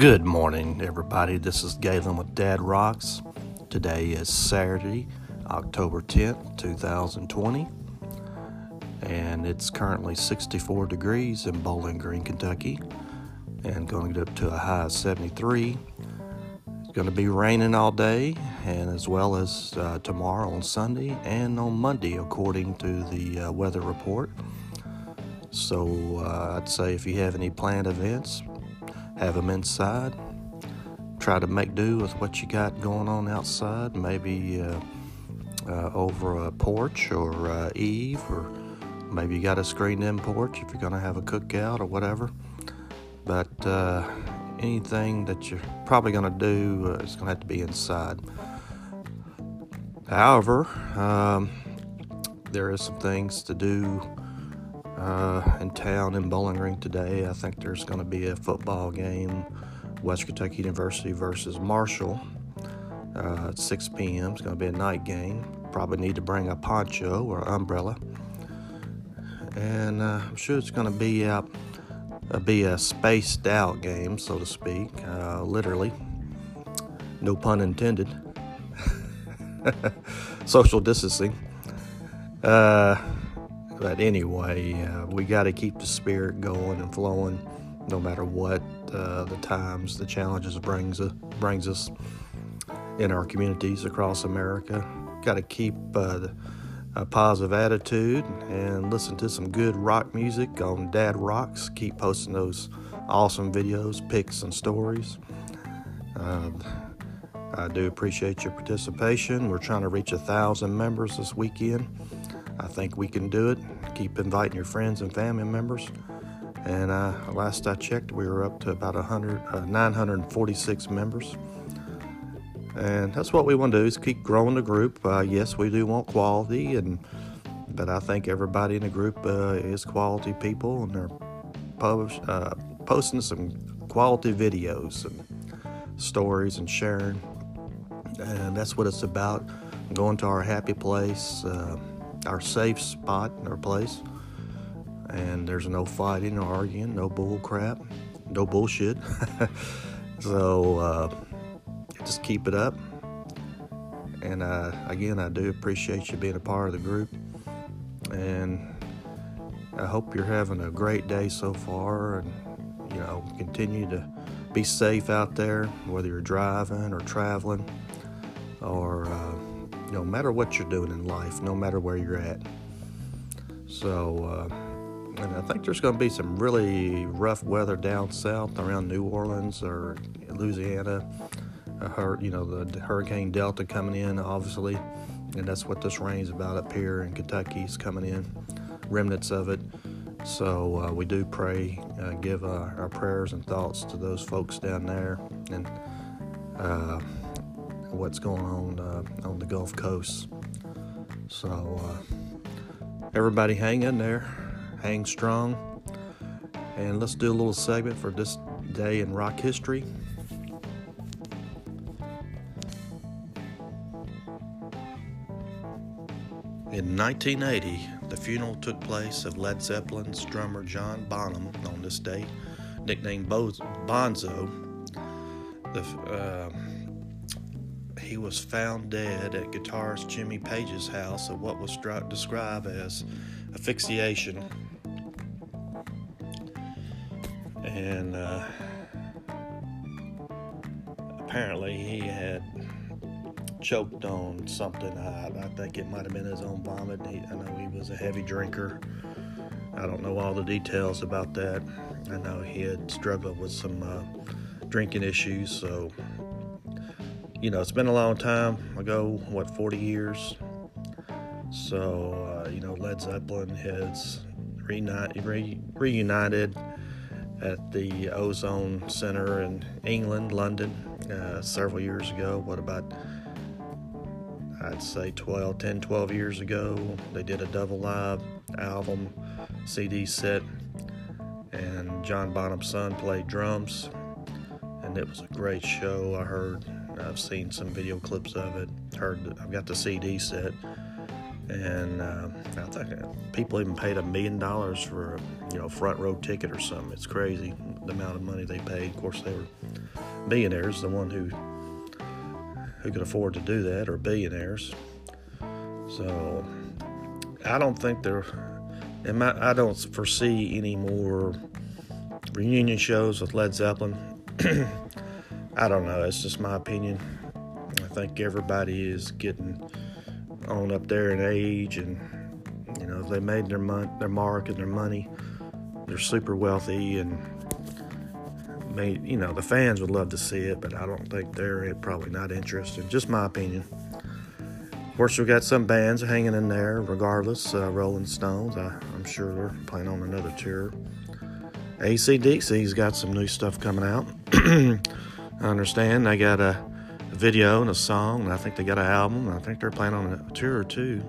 Good morning, everybody. This is Galen with Dad Rocks. Today is Saturday, October 10th, 2020, and it's currently 64 degrees in Bowling Green, Kentucky, and going to get up to a high of 73. It's going to be raining all day, and as well as uh, tomorrow on Sunday and on Monday, according to the uh, weather report. So uh, I'd say if you have any planned events, have them inside. Try to make do with what you got going on outside, maybe uh, uh, over a porch or uh, eave, or maybe you got a screened in porch if you're going to have a cookout or whatever. But uh, anything that you're probably going to do uh, is going to have to be inside. However, um, there is some things to do uh, in town in Bowling Green today. I think there's going to be a football game, West Kentucky University versus Marshall uh, at 6 p.m. It's going to be a night game. Probably need to bring a poncho or umbrella, and uh, I'm sure it's going to be a, be a spaced out game, so to speak, uh, literally. No pun intended. Social distancing. But anyway, uh, we got to keep the spirit going and flowing, no matter what uh, the times, the challenges brings uh, brings us in our communities across America. Got to keep uh, a positive attitude and listen to some good rock music on Dad Rocks. Keep posting those awesome videos, pics, and stories. Uh, I do appreciate your participation. We're trying to reach a thousand members this weekend. I think we can do it. Keep inviting your friends and family members. And uh, last I checked, we were up to about 100, uh, 946 members. And that's what we want to do is keep growing the group. Uh, yes, we do want quality, and but I think everybody in the group uh, is quality people, and they're publish, uh, posting some quality videos and stories and sharing. And that's what it's about. Going to our happy place uh, our safe spot our place. And there's no fighting or arguing, no bull crap, no bullshit. so uh, just keep it up. And uh, again, I do appreciate you being a part of the group. And I hope you're having a great day so far. And, you know, continue to be safe out there, whether you're driving or traveling or. Uh, no matter what you're doing in life, no matter where you're at. So, uh, and I think there's going to be some really rough weather down south around New Orleans or Louisiana. Uh, you know, the Hurricane Delta coming in, obviously, and that's what this rain's about up here in Kentucky is coming in, remnants of it. So uh, we do pray, uh, give our prayers and thoughts to those folks down there, and uh, what's going on uh, on the Gulf Coast. So, uh, everybody hang in there, hang strong, and let's do a little segment for this day in rock history. In 1980, the funeral took place of Led Zeppelin's drummer John Bonham on this date, nicknamed Bonzo. The, uh, he was found dead at guitarist Jimmy Page's house of what was described as asphyxiation. And uh, apparently he had choked on something. I, I, think it might have been his own vomit. He, I know he was a heavy drinker. I don't know all the details about that. I know he had struggled with some uh, drinking issues, so you know, it's been a long time ago, what, 40 years? So, uh, you know, Led Zeppelin has reunited, re- reunited at the Ozone Center in England, London, uh, several years ago. What about, I'd say 12, 10, 12 years ago? They did a double live album CD set, and John Bonham's son played drums, and it was a great show. I heard I've seen some video clips of it. Heard I've got the CD set, and uh, I think people even paid a million dollars for a you know front row ticket or something. It's crazy the amount of money they paid. Of course, they were millionaires, the one who who could afford to do that, are billionaires. So I don't think there. I don't foresee any more reunion shows with Led Zeppelin. I don't know. It's just my opinion. I think everybody is getting on up there in age, and you know they made their mon- their mark and their money. They're super wealthy, and may you know the fans would love to see it, but I don't think they're probably not interested. Just my opinion. Of course, we got some bands hanging in there. Regardless, uh, Rolling Stones. I, I'm sure they're planning on another tour. ACDC's got some new stuff coming out. I understand they got a video and a song, and I think they got an album. I think they're planning on a tour or two.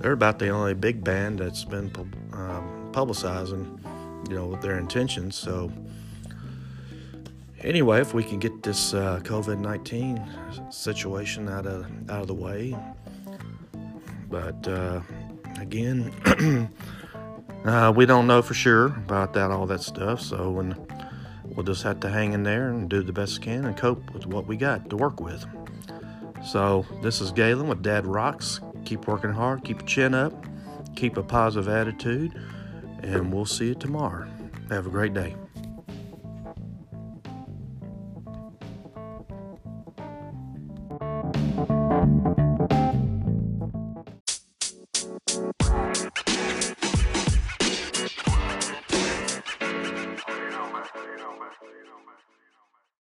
They're about the only big band that's been um, publicizing, you know, their intentions. So, anyway, if we can get this uh, COVID nineteen situation out of out of the way, but uh, again, uh, we don't know for sure about that all that stuff. So when we'll just have to hang in there and do the best we can and cope with what we got to work with. So, this is Galen with Dad Rocks. Keep working hard, keep your chin up, keep a positive attitude, and we'll see you tomorrow. Have a great day.